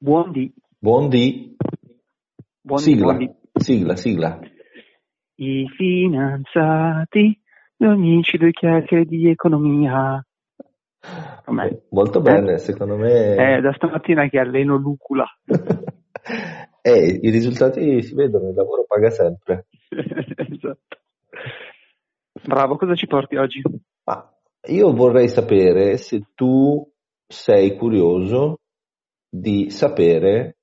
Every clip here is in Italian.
Buondì. Buondì. Buondì, Sigla, buondì. sigla, sigla. I finanziati, gli amici due chiacchiere di economia. Com'è? Molto bene, secondo me. È da stamattina che alleno lucula. Eh, i risultati si vedono, il lavoro paga sempre. esatto. Bravo, cosa ci porti oggi? Ma io vorrei sapere se tu sei curioso di sapere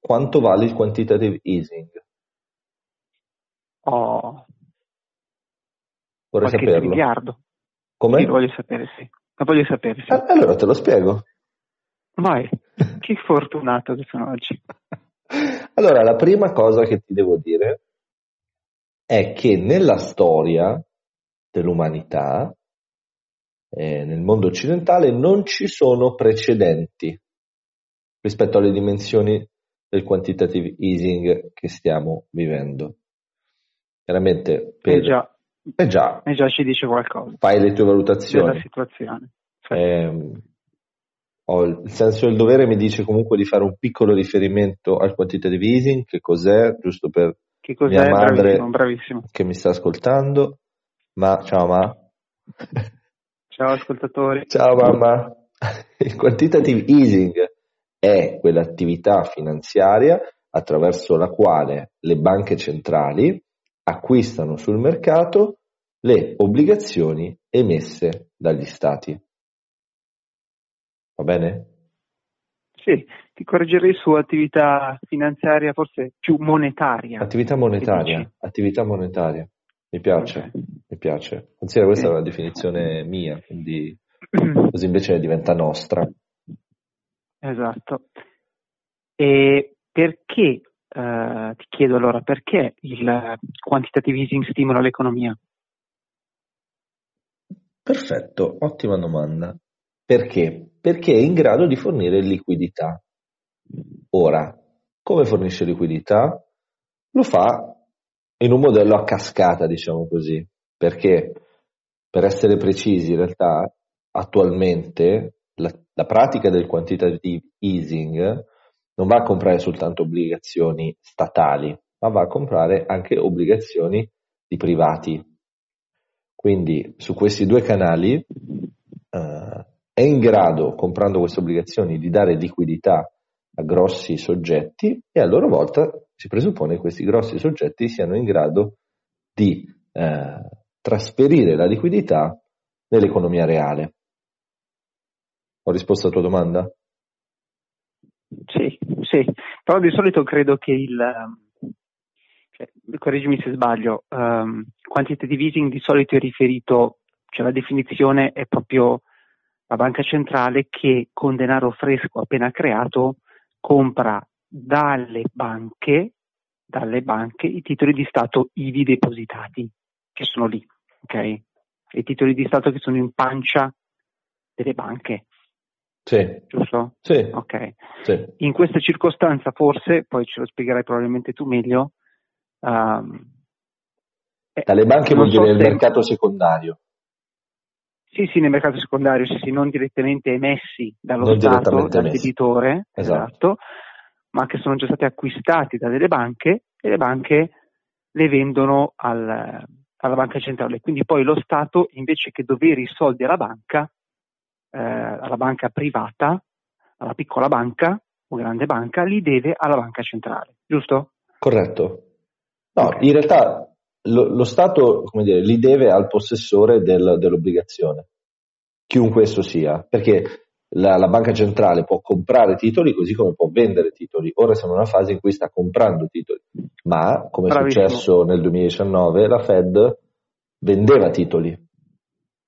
quanto vale il quantitative easing. Oh, Vorrei saperlo. miliardo. Come? Sì, voglio sapere, sì. Lo voglio sapere, sì. Ah, Allora te lo spiego. Vai, che fortunato che sono oggi. Allora, la prima cosa che ti devo dire è che nella storia dell'umanità, eh, nel mondo occidentale, non ci sono precedenti rispetto alle dimensioni del quantitative easing che stiamo vivendo. Chiaramente, per... Eh già, Eh già, eh già ci dice qualcosa fai le tue della valutazioni. situazione. Sì. Ehm, ho il senso del dovere mi dice comunque di fare un piccolo riferimento al quantitative easing, che cos'è, giusto per Che cos'è? mia madre Bravissimo, bravissimo. che mi sta ascoltando. Ma ciao ma. Ciao ascoltatori. Ciao mamma. Il quantitative easing è quell'attività finanziaria attraverso la quale le banche centrali acquistano sul mercato le obbligazioni emesse dagli stati. Va bene? Sì, ti correggerei su attività finanziaria forse più monetaria. Attività monetaria, attività monetaria. Mi piace, Ok. mi piace. Considera questa è una definizione mia, quindi così invece diventa nostra. Esatto. E perché, eh, ti chiedo allora, perché il quantitative easing stimola l'economia? Perfetto, ottima domanda. Perché? Perché è in grado di fornire liquidità. Ora, come fornisce liquidità? Lo fa in un modello a cascata, diciamo così. Perché, per essere precisi, in realtà, attualmente la, pratica del quantitative easing non va a comprare soltanto obbligazioni statali, ma va a comprare anche obbligazioni di privati. Quindi su questi due canali eh, è in grado, comprando queste obbligazioni, di dare liquidità a grossi soggetti e a loro volta si presuppone che questi grossi soggetti siano in grado di eh, trasferire la liquidità nell'economia reale. Ho risposto alla tua domanda? Sì, sì, però di solito credo che il, cioè, correggimi se sbaglio, ehm, quantitative easing di solito è riferito, cioè la definizione è proprio la banca centrale che con denaro fresco appena creato compra dalle banche, dalle banche i titoli di Stato ivi depositati, che sono lì, ok? I titoli di Stato che sono in pancia delle banche, Sì, giusto? sì, Ok. sì. In questa circostanza, forse, poi ce lo spiegherai probabilmente tu meglio, eh, Dalle banche vuol so dire nel se- mercato secondario. Sì, sì, nel mercato secondario, sì, sì, non direttamente emessi dallo Non Stato, direttamente dal emessi. debitore, Esatto. esatto, ma che sono già stati acquistati da delle banche e le banche le vendono al- alla banca centrale. Quindi poi lo Stato, invece che dovere i soldi alla banca, eh, alla banca privata, alla piccola banca o grande banca, li deve alla banca centrale, giusto? Corretto. No, Ok. in realtà lo, lo Stato, come dire, li deve al possessore del- dell'obbligazione, chiunque esso sia, perché la, la banca centrale può comprare titoli così come può vendere titoli. Ora siamo in una fase in cui sta comprando titoli, ma come è Bravissimo. successo nel 2019, la Fed vendeva titoli.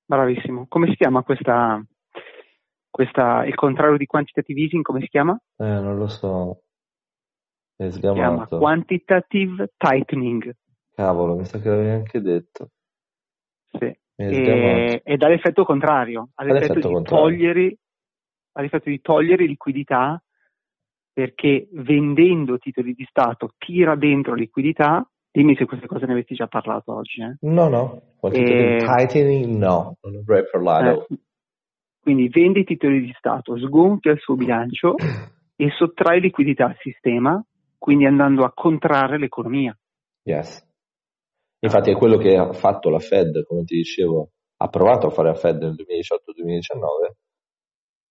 Bravissimo. Come si chiama questa, questa il contrario di quantitative easing, come si chiama? Eh, non lo so, è Si chiama quantitative tightening. Cavolo, mi sa che l'avevi anche detto. Sì. E, e dà l'effetto contrario, ha Ha l'effetto l'effetto, di contrario. togliere, ha l'effetto di togliere liquidità perché vendendo titoli di Stato tira dentro liquidità. Dimmi se queste cose ne avete già parlato oggi. eh. No, no, quantitative Eh, tightening no, non avrei parlato. Eh, quindi vende i titoli di Stato, sgonfia il suo bilancio e sottrai liquidità al sistema, quindi andando a contrarre l'economia. Yes. Infatti è quello che ha fatto la Fed, come ti dicevo, ha provato a fare la Fed nel 2018-2019,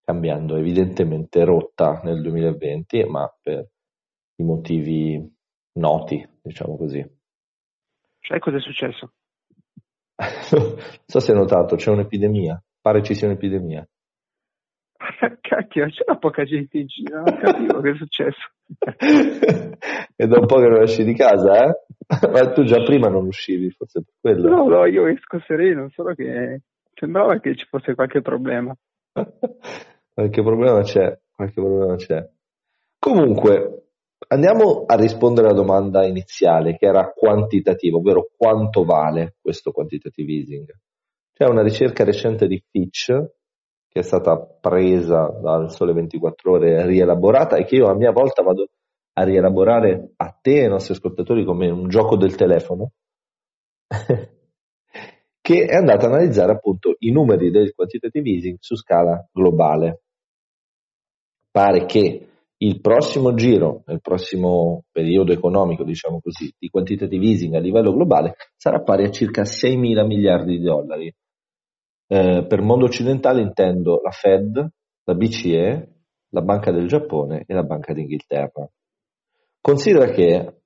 cambiando evidentemente rotta nel 2020, ma per i motivi noti, diciamo così. Sai cosa è successo? non so se hai notato, c'è un'epidemia, pare ci sia un'epidemia. Cacchio, c'era poca gente in giro, non capivo che è successo. è da un po' che non esci di casa, eh? Ma tu già prima non uscivi, forse per quello. No, no, io esco sereno, solo che sembrava che ci fosse qualche problema. qualche problema c'è, qualche problema c'è. Comunque, andiamo a rispondere alla domanda iniziale, che era quantitativa, ovvero quanto vale questo quantitative easing. C'è una ricerca recente di Fitch che è stata presa dal Sole 24 Ore e rielaborata e che io a mia volta vado a rielaborare a te e ai nostri ascoltatori come un gioco del telefono, che è andata a analizzare appunto i numeri del quantitative easing su scala globale. Pare che il prossimo giro, nel prossimo periodo economico, diciamo così, di quantitative easing a livello globale sarà pari a circa 6 mila miliardi di dollari, eh, per mondo occidentale intendo la Fed, la BCE, la Banca del Giappone e la Banca d'Inghilterra. Considera che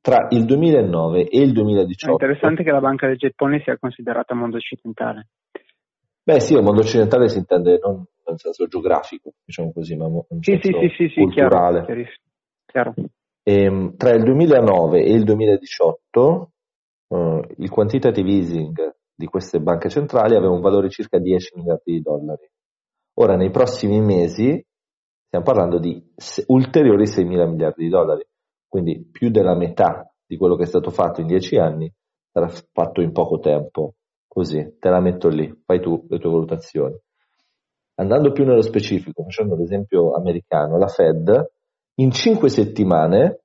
tra il 2009 e il 2018... È interessante che la Banca del Giappone sia considerata mondo occidentale. Beh sì, il mondo occidentale si intende non nel senso geografico, diciamo così, ma in sì, senso sì, sì, sì, culturale. Chiaro, chiaro. E, ehm, tra il 2009 e il 2018 eh, il quantitative easing di queste banche centrali aveva un valore di circa 10 miliardi di dollari. Ora, nei prossimi mesi, stiamo parlando di ulteriori 6 mila miliardi di dollari, quindi più della metà di quello che è stato fatto in 10 anni sarà fatto in poco tempo. Così, te la metto lì, fai tu le tue valutazioni. Andando più nello specifico, facendo l'esempio americano, la Fed in 5 settimane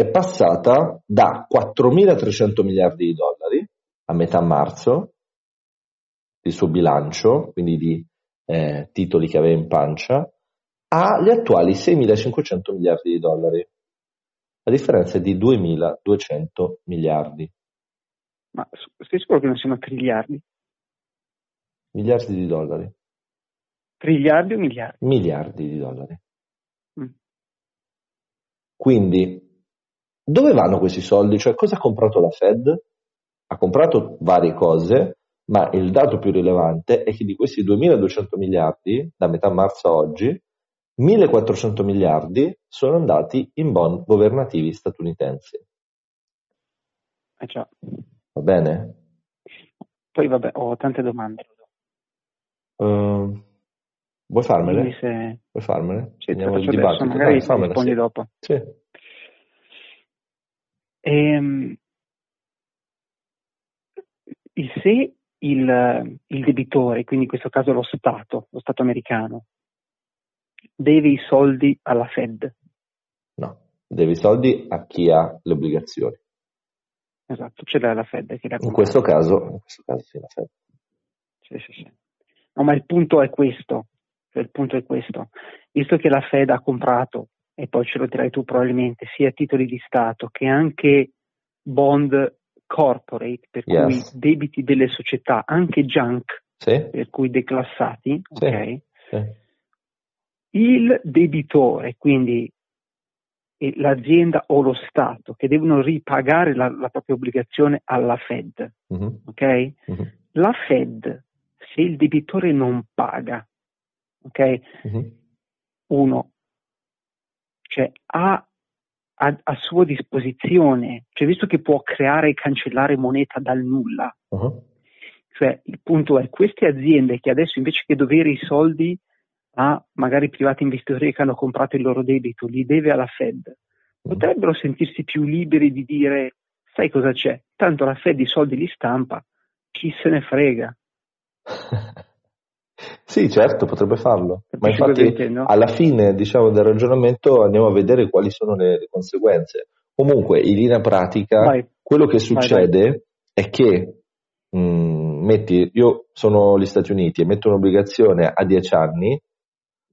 è passata da 4.300 miliardi di dollari a metà marzo, il suo bilancio, quindi di eh, titoli che aveva in pancia, agli attuali 6.500 miliardi di dollari. La differenza è di 2.200 miliardi. Ma sei sicuro che non siano triliardi? Miliardi di dollari. Triliardi o miliardi? Miliardi di dollari. Mm. Quindi dove vanno questi soldi? Cioè, cosa ha comprato la Fed? Ha comprato varie cose, ma il dato più rilevante è che di questi 2.200 miliardi, da metà marzo a oggi, 1.400 miliardi sono andati in bond governativi statunitensi. Eh già. Va bene? Poi vabbè, ho tante domande. Uh, vuoi farmele? Se... Vuoi farmele? Sì, Andiamo te faccio adesso, magari no, rispondi sì. dopo. Sì. Ehm, se il, il debitore, quindi in questo caso lo Stato, lo Stato americano, deve i soldi alla Fed? No, deve i soldi a chi ha le obbligazioni. Esatto, ce l'ha la Fed che in questo caso, in questo caso sì, la Fed. Sì, sì, sì. No, ma il punto è questo, cioè, il punto è questo. Visto che la Fed ha comprato e poi ce lo dirai tu probabilmente, sia titoli di Stato che anche bond corporate, per yes. cui debiti delle società, anche junk, sì. per cui declassati, sì. okay? sì. il debitore, quindi l'azienda o lo Stato, che devono ripagare la, la propria obbligazione alla Fed, mm-hmm. ok? Mm-hmm. La Fed, se il debitore non paga, ok? Mm-hmm. Uno, cioè ha a, a, sua disposizione, cioè visto che può creare e cancellare moneta dal nulla, uh-huh. cioè il punto è queste aziende che adesso invece che dovere i soldi a magari privati investitori che hanno comprato il loro debito, li deve alla Fed, uh-huh. potrebbero sentirsi più liberi di dire sai cosa c'è, tanto la Fed i soldi li stampa, chi se ne frega. Sì, certo, potrebbe farlo, ma infatti alla fine diciamo, del ragionamento andiamo a vedere quali sono le, le conseguenze. Comunque, in linea pratica, vai. quello che succede vai, vai. è che, mh, mm, metti, io sono gli Stati Uniti e metto un'obbligazione a 10 anni,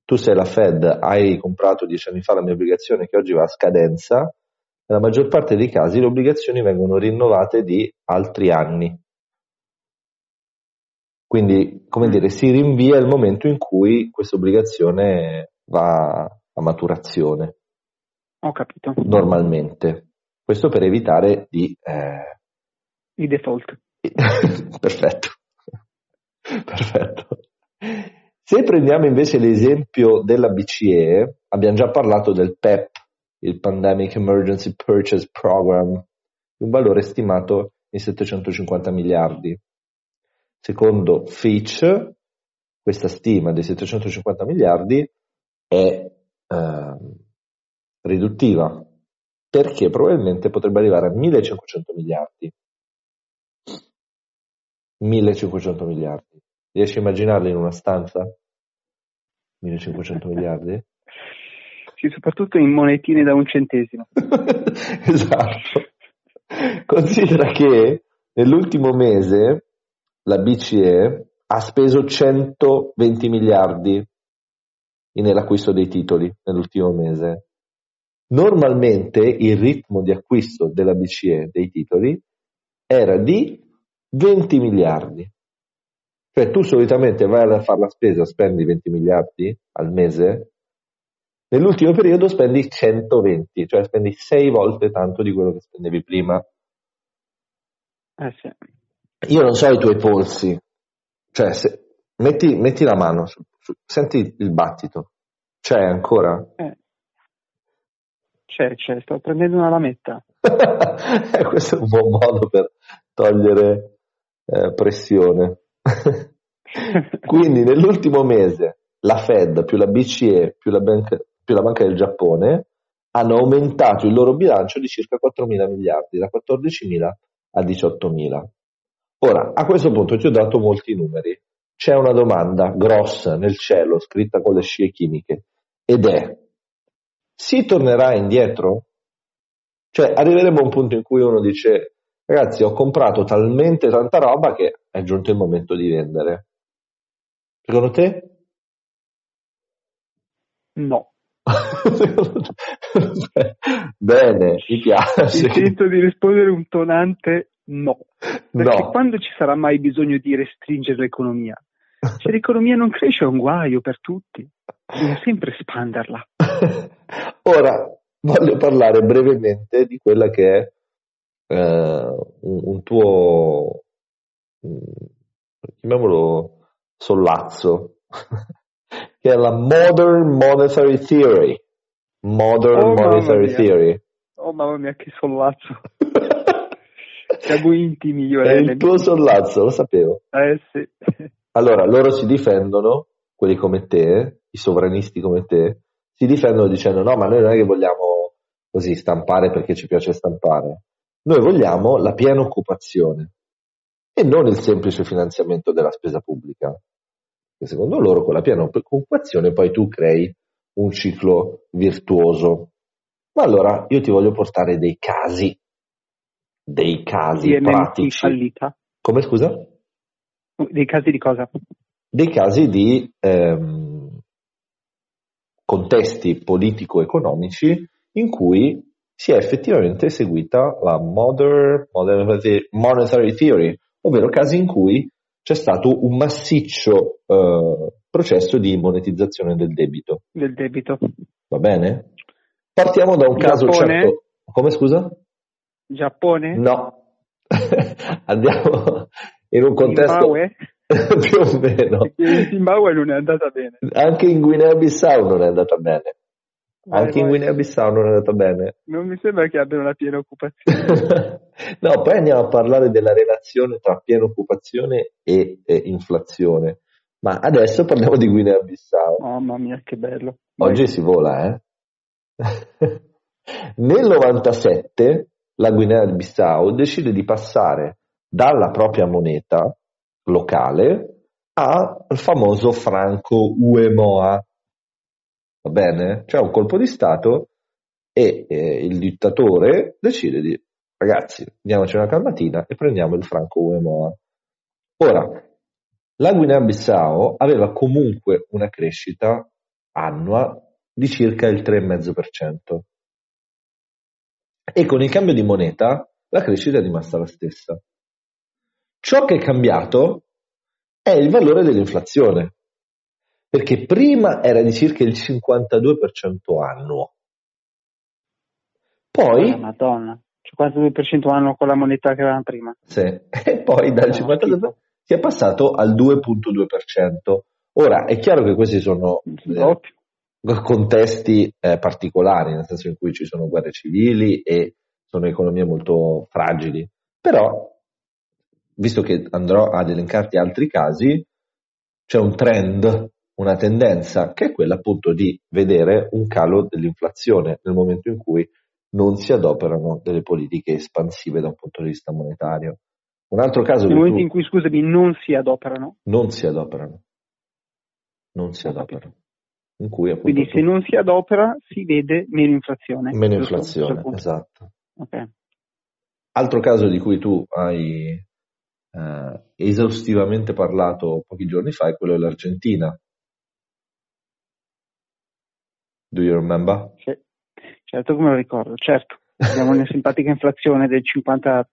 tu sei la Fed, hai comprato dieci anni fa la mia obbligazione che oggi va a scadenza, nella maggior parte dei casi le obbligazioni vengono rinnovate di altri anni. Quindi, come mm. dire, si rinvia il momento in cui questa obbligazione va a maturazione. Ho capito. Normalmente. Questo per evitare di... Eh... I default. Perfetto. Perfetto. Se prendiamo invece l'esempio della BCE, abbiamo già parlato del PEP, il Pandemic Emergency Purchase Program, un valore stimato in 750 miliardi. Secondo Fitch, questa stima di 750 miliardi è eh, riduttiva perché probabilmente potrebbe arrivare a 1500 miliardi. 1500 miliardi. Riesci a immaginarli in una stanza? 1500 miliardi? Sì, soprattutto in monetine da un centesimo. esatto. Considera che nell'ultimo mese la BCE ha speso 120 miliardi nell'acquisto dei titoli nell'ultimo mese. Normalmente il ritmo di acquisto della BCE dei titoli era di 20 miliardi. Cioè tu solitamente vai a fare la spesa, spendi 20 miliardi al mese, nell'ultimo periodo spendi 120, cioè spendi 6 volte tanto di quello che spendevi prima. Eh sì. Io non so i tuoi polsi, cioè se, metti, metti, la mano, su, su, senti il battito, c'è ancora? Eh. C'è, c'è, sto prendendo una lametta. Eh, questo è un buon modo per togliere eh, pressione. Quindi nell'ultimo mese la Fed più la BCE più la, banca, più la Banca del Giappone hanno aumentato il loro bilancio di circa 4 mila miliardi, da 14 mila a 18 mila. Ora, a questo punto ti ho dato molti numeri. C'è una domanda grossa nel cielo, scritta con le scie chimiche, ed è, si tornerà indietro? Cioè, arriveremo a un punto in cui uno dice, ragazzi, ho comprato talmente tanta roba che è giunto il momento di vendere. Secondo te? No. Bene, mi piace. Sento di rispondere un tonante no. Perché no. quando ci sarà mai bisogno di restringere l'economia? Se l'economia non cresce è un guaio per tutti, bisogna sempre espanderla. Ora voglio parlare brevemente di quella che è eh, un, un, tuo, chiamiamolo sollazzo, che è la Modern Monetary Theory. Modern oh, Monetary Theory. Oh mamma mia, che sollazzo. Siamo intimi io È il tuo sollazzo, lo sapevo. Eh sì. Allora, loro si difendono, quelli come te, i sovranisti come te, si difendono dicendo no, ma noi non è che vogliamo così stampare perché ci piace stampare. Noi vogliamo la piena occupazione e non il semplice finanziamento della spesa pubblica. E secondo loro con la piena occupazione poi tu crei un ciclo virtuoso. Ma allora io ti voglio portare dei casi dei casi di pratici. fallita. Come scusa? Dei casi di cosa? Dei casi di ehm, contesti politico-economici in cui si è effettivamente seguita la modern, modern monetary theory, ovvero casi in cui c'è stato un massiccio eh, processo di monetizzazione del debito. Del debito. Va bene? Partiamo da un caso certo. Come scusa? Giappone? No, andiamo in un contesto Zimbabwe? più o meno. in Zimbabwe non è andata bene. Anche in Guinea-Bissau non è andata bene. Vai, Anche vai. in Guinea-Bissau non è andata bene. Non mi sembra che abbiano la piena occupazione. no, poi andiamo a parlare della relazione tra piena occupazione e, e inflazione. Ma adesso parliamo di Guinea-Bissau. Mamma mia, che bello. Oggi si vola, eh? Nel 97 la Guinea-Bissau decide di passare dalla propria moneta locale al famoso franco UEMOA. Va bene? C'è un colpo di Stato e eh, il dittatore decide di ragazzi, diamoci una calmatina e prendiamo il franco UEMOA. Ora, la Guinea-Bissau aveva comunque una crescita annua di circa il 3,5%. E con il cambio di moneta la crescita è rimasta la stessa. Ciò che è cambiato è il valore dell'inflazione, perché prima era di circa il 52% annuo. Poi... Oh, Madonna, 52% annuo con la moneta che avevamo prima. Sì, e poi dal 52% si è passato al 2,2%. Ora, è chiaro che questi sono eh, contesti eh, particolari, nel senso in cui ci sono guerre civili e sono economie molto fragili, però, visto che andrò ad elencarti altri casi, c'è un trend, una tendenza, che è quella appunto di vedere un calo dell'inflazione nel momento in cui non si adoperano delle politiche espansive da un punto di vista monetario. Un altro caso... Nel momento in cui, scusami, non si adoperano? Non si adoperano non si adoperano. Cui, appunto, Quindi se non si adopera si vede meno inflazione. Meno inflazione, esatto. Okay. Altro caso di cui tu hai eh, esaustivamente parlato pochi giorni fa è quello dell'Argentina. Do you remember? Sì. Certo come lo ricordo, certo. Abbiamo una simpatica inflazione del 53%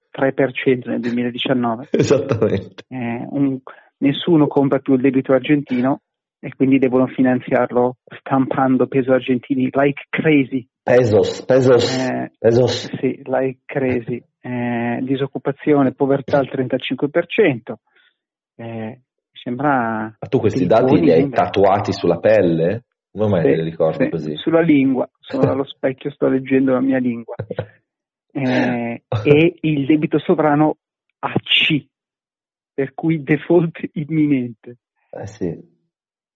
nel 2019. Esattamente. Eh, un, nessuno compra più il debito argentino e quindi devono finanziarlo stampando peso argentini like crazy. Pesos, pesos, eh, pesos. Sì, like crazy. Eh, disoccupazione, povertà al 35%. Eh, sembra... Ma tu questi dati li hai tatuati sulla pelle? Come mai sì, li ricordi sì, così? Sulla lingua, sono allo specchio, sto leggendo la mia lingua. Eh, e il debito sovrano a C, per cui default imminente. Eh sì,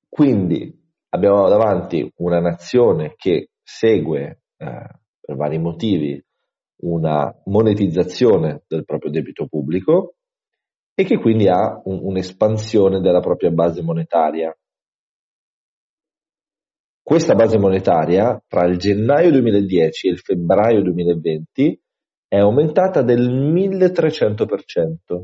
quindi abbiamo davanti una nazione che segue eh, per vari motivi una monetizzazione del proprio debito pubblico e che quindi ha un, un'espansione della propria base monetaria. Questa base monetaria tra il gennaio 2010 e il febbraio 2020 è aumentata del 1300%.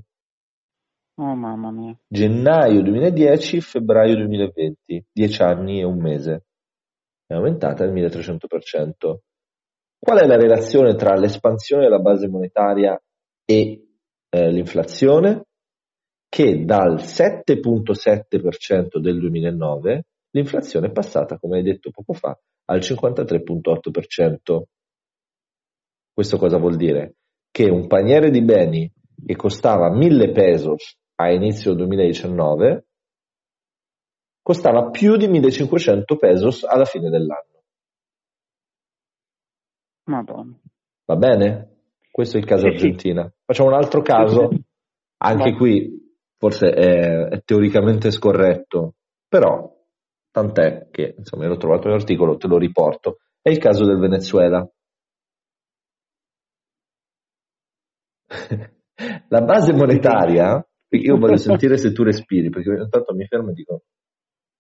Oh mamma mia. Gennaio 2010, febbraio 2020, dieci anni e un mese. È aumentata del 1300%. Qual è la relazione tra l'espansione della base monetaria e eh, l'inflazione? Che dal 7.7% del 2009 l'inflazione è passata, come hai detto poco fa, al 53.8%. Questo cosa vuol dire? Che un paniere di beni che costava 1000 pesos a inizio 2019 costava più di 1500 pesos alla fine dell'anno. Madonna. Va bene? Questo è il caso sì, Argentina. Facciamo un altro caso, anche Ma... qui forse è, è, teoricamente scorretto, però tant'è che insomma l'ho trovato nell'articolo, te lo riporto. È il caso del Venezuela. La base monetaria io voglio sentire se tu respiri, perché ogni tanto mi fermo e dico,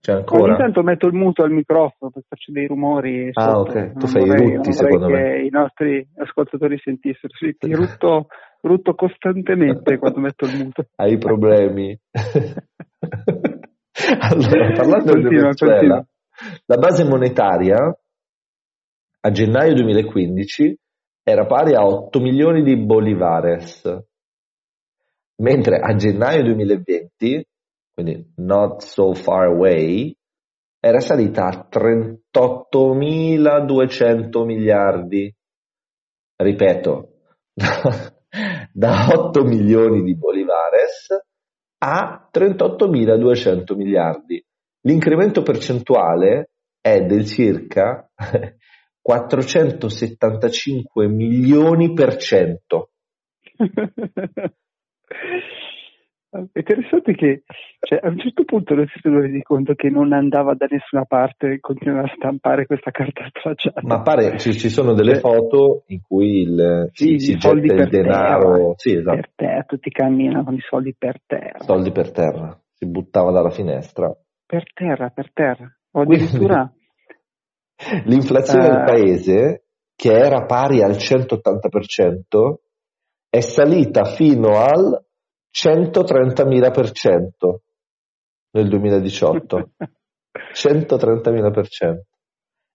c'è ancora? Ogni tanto metto il muto al microfono perché faccio dei rumori. Ah, sotto. ok, tu fai vorrei, i rutti secondo me. i nostri ascoltatori sentissero. Sì, ti rutto, rutto costantemente quando metto il muto. Hai problemi. allora, parlando continua, di Venezuela, la base monetaria a gennaio 2015 era pari a 8 milioni di bolivares, mentre a gennaio 2020, quindi not so far away, era salita a 38.200 miliardi. Ripeto, da 8 milioni di bolivares a 38.200 miliardi. L'incremento percentuale è del circa 475 milioni per cento. È interessante che cioè, a un certo punto non si sono resi conto che non andava da nessuna parte e continuava a stampare questa carta stracciata. Ma pare ci, ci sono delle cioè, foto in cui il, sì, si, si getta il denaro. Terra, sì, esatto. Per terra, tutti camminano con i soldi per terra. Soldi per terra, si buttava dalla finestra. Per terra, per terra. O addirittura... L'inflazione uh, del paese, che era pari al 180%, è salita fino al 130.000% nel 2018. 130.000%.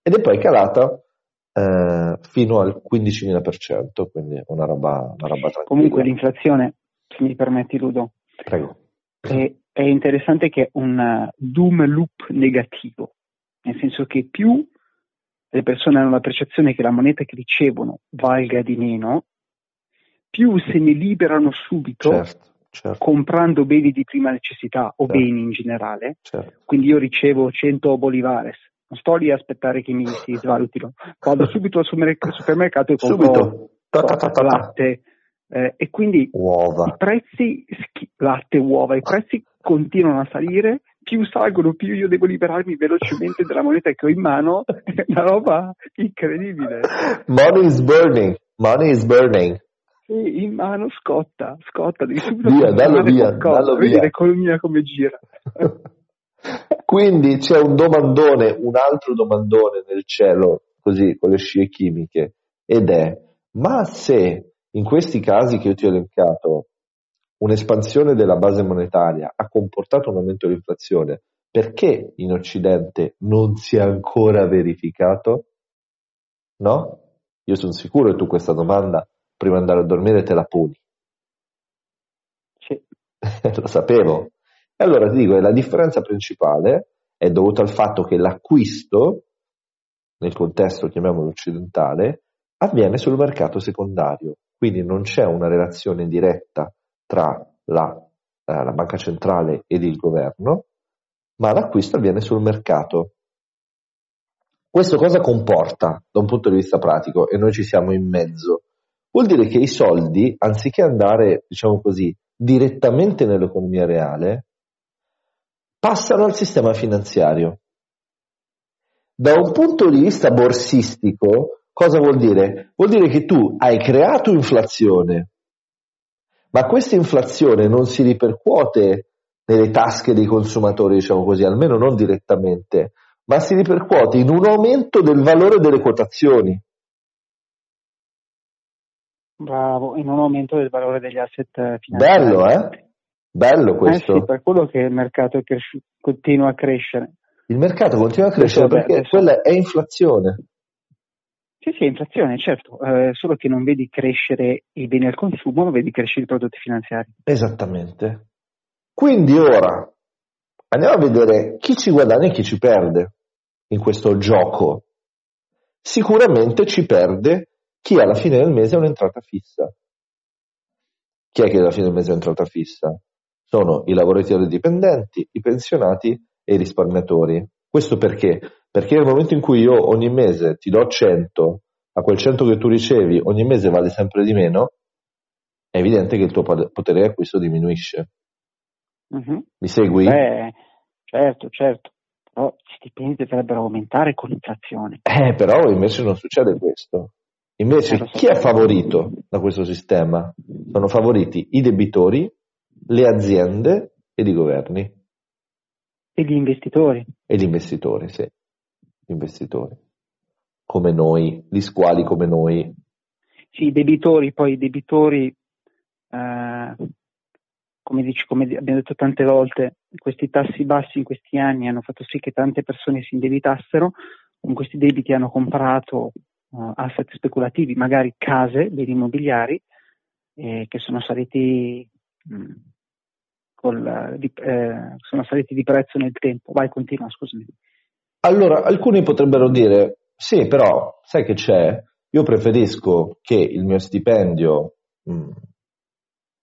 Ed è poi calata eh, fino al 15.000%, quindi una roba, una roba. Comunque l'inflazione, se mi permetti Ludo, Prego. È, è interessante che è un doom loop negativo, nel senso che più le persone hanno la percezione che la moneta che ricevono valga di meno, più se ne liberano subito Certo, certo, comprando beni di prima necessità o Certo. beni in generale. certo. Quindi io ricevo 100 bolivares, non sto lì a aspettare che mi si svalutino, vado subito al supermerc- supermercato e compro Subito. Ta ta ta latte eh, e quindi i Uova. prezzi, schi- latte, uova, i prezzi continuano a salire, più salgono più io devo liberarmi velocemente della moneta che ho in mano, è una roba incredibile. Money is burning. Money is burning. Sì, in mano scotta, scotta, devi subito Via, dallo via, qualcosa, dallo vedi via. l'economia come gira. Quindi c'è un domandone, un altro domandone nel cielo, così con le scie chimiche, ed è: ma se in questi casi che io ti ho elencato un'espansione della base monetaria ha comportato un aumento dell'inflazione, perché in Occidente non si è ancora verificato? No? Io sono sicuro che tu questa domanda prima di andare a dormire te la poni. Sì. lo sapevo. E allora ti dico che la differenza principale è dovuta al fatto che l'acquisto, nel contesto chiamiamolo occidentale, avviene sul mercato secondario. Quindi non c'è una relazione diretta tra la, eh, la banca centrale ed il governo, ma l'acquisto avviene sul mercato. Questo cosa comporta da un punto di vista pratico? E noi ci siamo in mezzo. Vuol dire che i soldi, anziché andare, diciamo così, direttamente nell'economia reale, passano al sistema finanziario. Da un punto di vista borsistico, cosa vuol dire? Vuol dire che tu hai creato inflazione, ma questa inflazione non si ripercuote nelle tasche dei consumatori, diciamo così, almeno non direttamente, ma si ripercuote in un aumento del valore delle quotazioni. Bravo, in un aumento del valore degli asset eh, finanziari. Bello, eh? Bello questo. Eh sì, per quello che il mercato cresci- continua a crescere. Il mercato continua a crescere vabbè, perché adesso- quella è inflazione. Sì, sì, inflazione, certo, eh, solo che non vedi crescere i beni al consumo, ma vedi crescere i prodotti finanziari. Esattamente. Quindi ora andiamo a vedere chi ci guadagna e chi ci perde in questo gioco. Sicuramente ci perde chi alla fine del mese ha un'entrata fissa. Chi è che alla fine del mese ha un'entrata fissa? Sono i lavoratori dipendenti, i pensionati e i risparmiatori. Questo perché? Perché nel momento in cui io ogni mese ti do 100, a quel 100 che tu ricevi ogni mese vale sempre di meno, è evidente che il tuo potere di acquisto diminuisce. Mhm. Mi segui? Beh, certo, certo, però gli stipendi dovrebbero aumentare con l'inflazione. Eh, però invece non succede questo. Invece chi è favorito da questo sistema? Sono favoriti i debitori, le aziende ed i governi E gli investitori? e gli investitori, sì. Gli investitori. Come noi, gli squali come noi. Sì, i debitori, poi i debitori, eh, come, dici, come abbiamo detto tante volte, questi tassi bassi in questi anni hanno fatto sì che tante persone si indebitassero, con questi debiti hanno comprato eh, asset speculativi, magari case, beni immobiliari, eh, che sono saliti, mh, col, di, eh, sono saliti di prezzo nel tempo. Vai, continua, scusami. Allora, alcuni potrebbero dire, sì, però, sai che c'è? Io preferisco che il mio stipendio mh,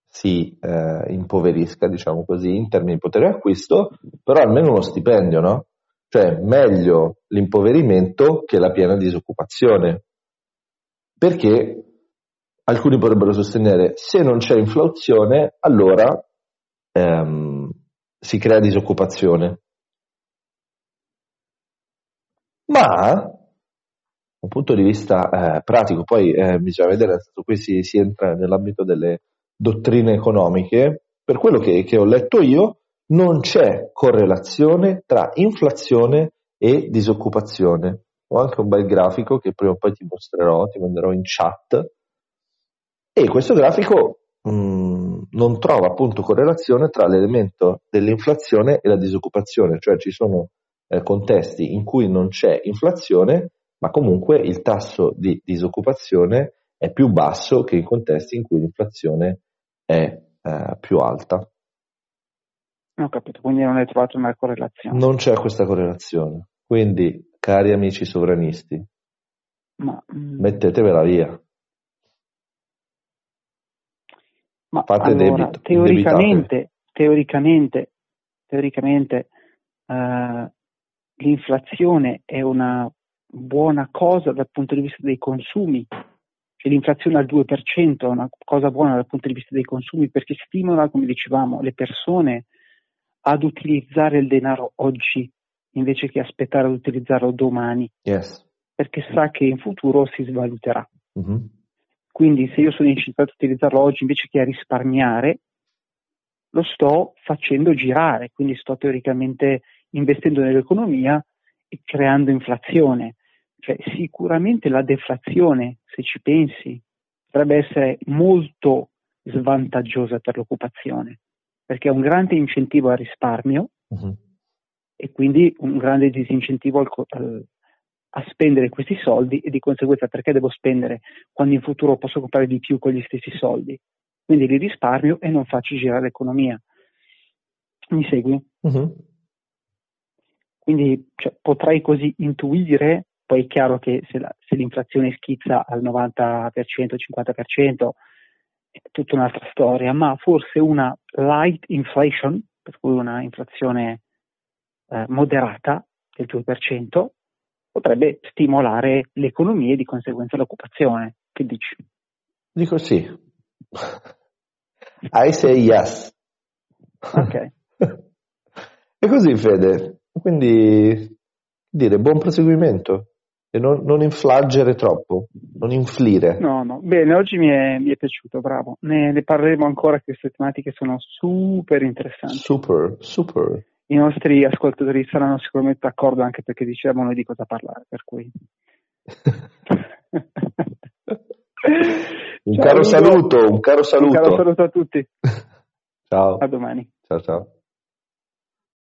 si eh, impoverisca, diciamo così, in termini di potere d'acquisto, però almeno uno stipendio, no? Cioè, meglio l'impoverimento che la piena disoccupazione. Perché alcuni potrebbero sostenere, se non c'è inflazione, allora ehm, si crea disoccupazione. Ma da un punto di vista eh, pratico, poi eh, bisogna vedere, nel qui si, si entra nell'ambito delle dottrine economiche, per quello che, che ho letto io, non c'è correlazione tra inflazione e disoccupazione. Ho anche un bel grafico che prima o poi ti mostrerò, ti manderò in chat. E questo grafico mh, non trova appunto correlazione tra l'elemento dell'inflazione e la disoccupazione, cioè ci sono eh, contesti in cui non c'è inflazione, ma comunque il tasso di disoccupazione è più basso che in contesti in cui l'inflazione è eh, più alta. Ho capito, quindi non hai trovato una correlazione. Non c'è questa correlazione. Quindi, cari amici sovranisti, ma, mm, mettetevela via. Ma Fate allora, debito, teoricamente, teoricamente, teoricamente eh, l'inflazione è una buona cosa dal punto di vista dei consumi, cioè l'inflazione al 2% è una cosa buona dal punto di vista dei consumi perché stimola, come dicevamo, le persone ad utilizzare il denaro oggi invece che aspettare ad utilizzarlo domani, Yes. perché sa che in futuro si svaluterà. Mhm. Quindi se io sono incitato a utilizzarlo oggi invece che a risparmiare, lo sto facendo girare, quindi sto teoricamente investendo nell'economia e creando inflazione. Cioè, sicuramente la deflazione, se ci pensi, potrebbe essere molto svantaggiosa per l'occupazione, perché è un grande incentivo al risparmio Mhm. e quindi un grande disincentivo al al- a spendere questi soldi e di conseguenza perché devo spendere quando in futuro posso comprare di più con gli stessi soldi. Quindi li risparmio e non faccio girare l'economia. Mi segui? Mhm. Quindi cioè, potrei così intuire, poi è chiaro che se, la- se l'inflazione schizza al 90%, 50% è tutta un'altra storia, ma forse una light inflation, per cui una inflazione eh, moderata del 2%, potrebbe stimolare l'economia e di conseguenza l'occupazione. Che dici? Dico sì. I say yes. Ok. e così, Fede. Quindi, dire buon proseguimento e non, non inflaggere troppo, non inflire. No, no, bene, oggi mi è, mi è piaciuto, bravo. Ne, ne parleremo ancora, queste tematiche sono super interessanti. Super, super. I nostri ascoltatori saranno sicuramente d'accordo anche perché dicevano di cosa parlare, per cui... un Ciao, caro saluto, un caro Un saluto. caro saluto a tutti, Ciao, a domani. ciao, ciao.